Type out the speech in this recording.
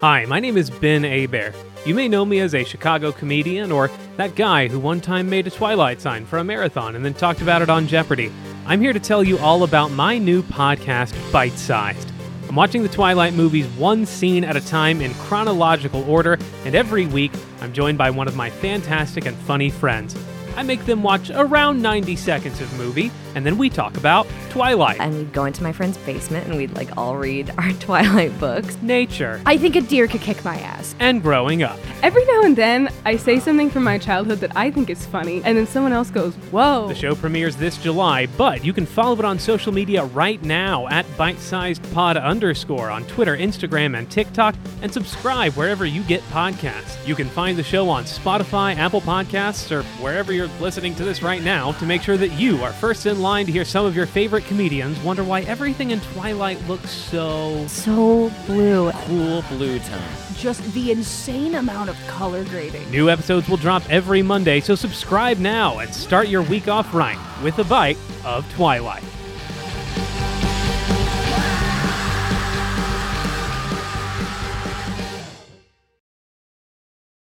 Hi, my name is Ben Hebert. You may know me as a Chicago comedian or that guy who one time made a Twilight sign for a marathon and then talked about it on Jeopardy. I'm here to tell you all about my new podcast, Bite Sized. I'm watching the Twilight movies one scene at a time in chronological order, and every week I'm joined by one of my fantastic and funny friends. I make them watch around 90 seconds of movie, and then we talk about Twilight, and we'd go into my friend's basement and we'd like all read our Twilight books. nature, I think a deer could kick my ass. and growing up. Every now and then, I say something from my childhood that I think is funny, and then someone else goes, Whoa. The show premieres this July, but you can follow it on social media right now at bitesizedpod underscore on Twitter, Instagram, and TikTok, and subscribe wherever you get podcasts. You can find the show on Spotify, Apple Podcasts, or wherever you're listening to this right now to make sure that you are first in line to hear some of your favorite comedians wonder why everything in Twilight looks so So blue. cool blue tone. Just the insane amount of color grading. New episodes will drop every Monday, so subscribe now and start your week off right with a bite of Twilight.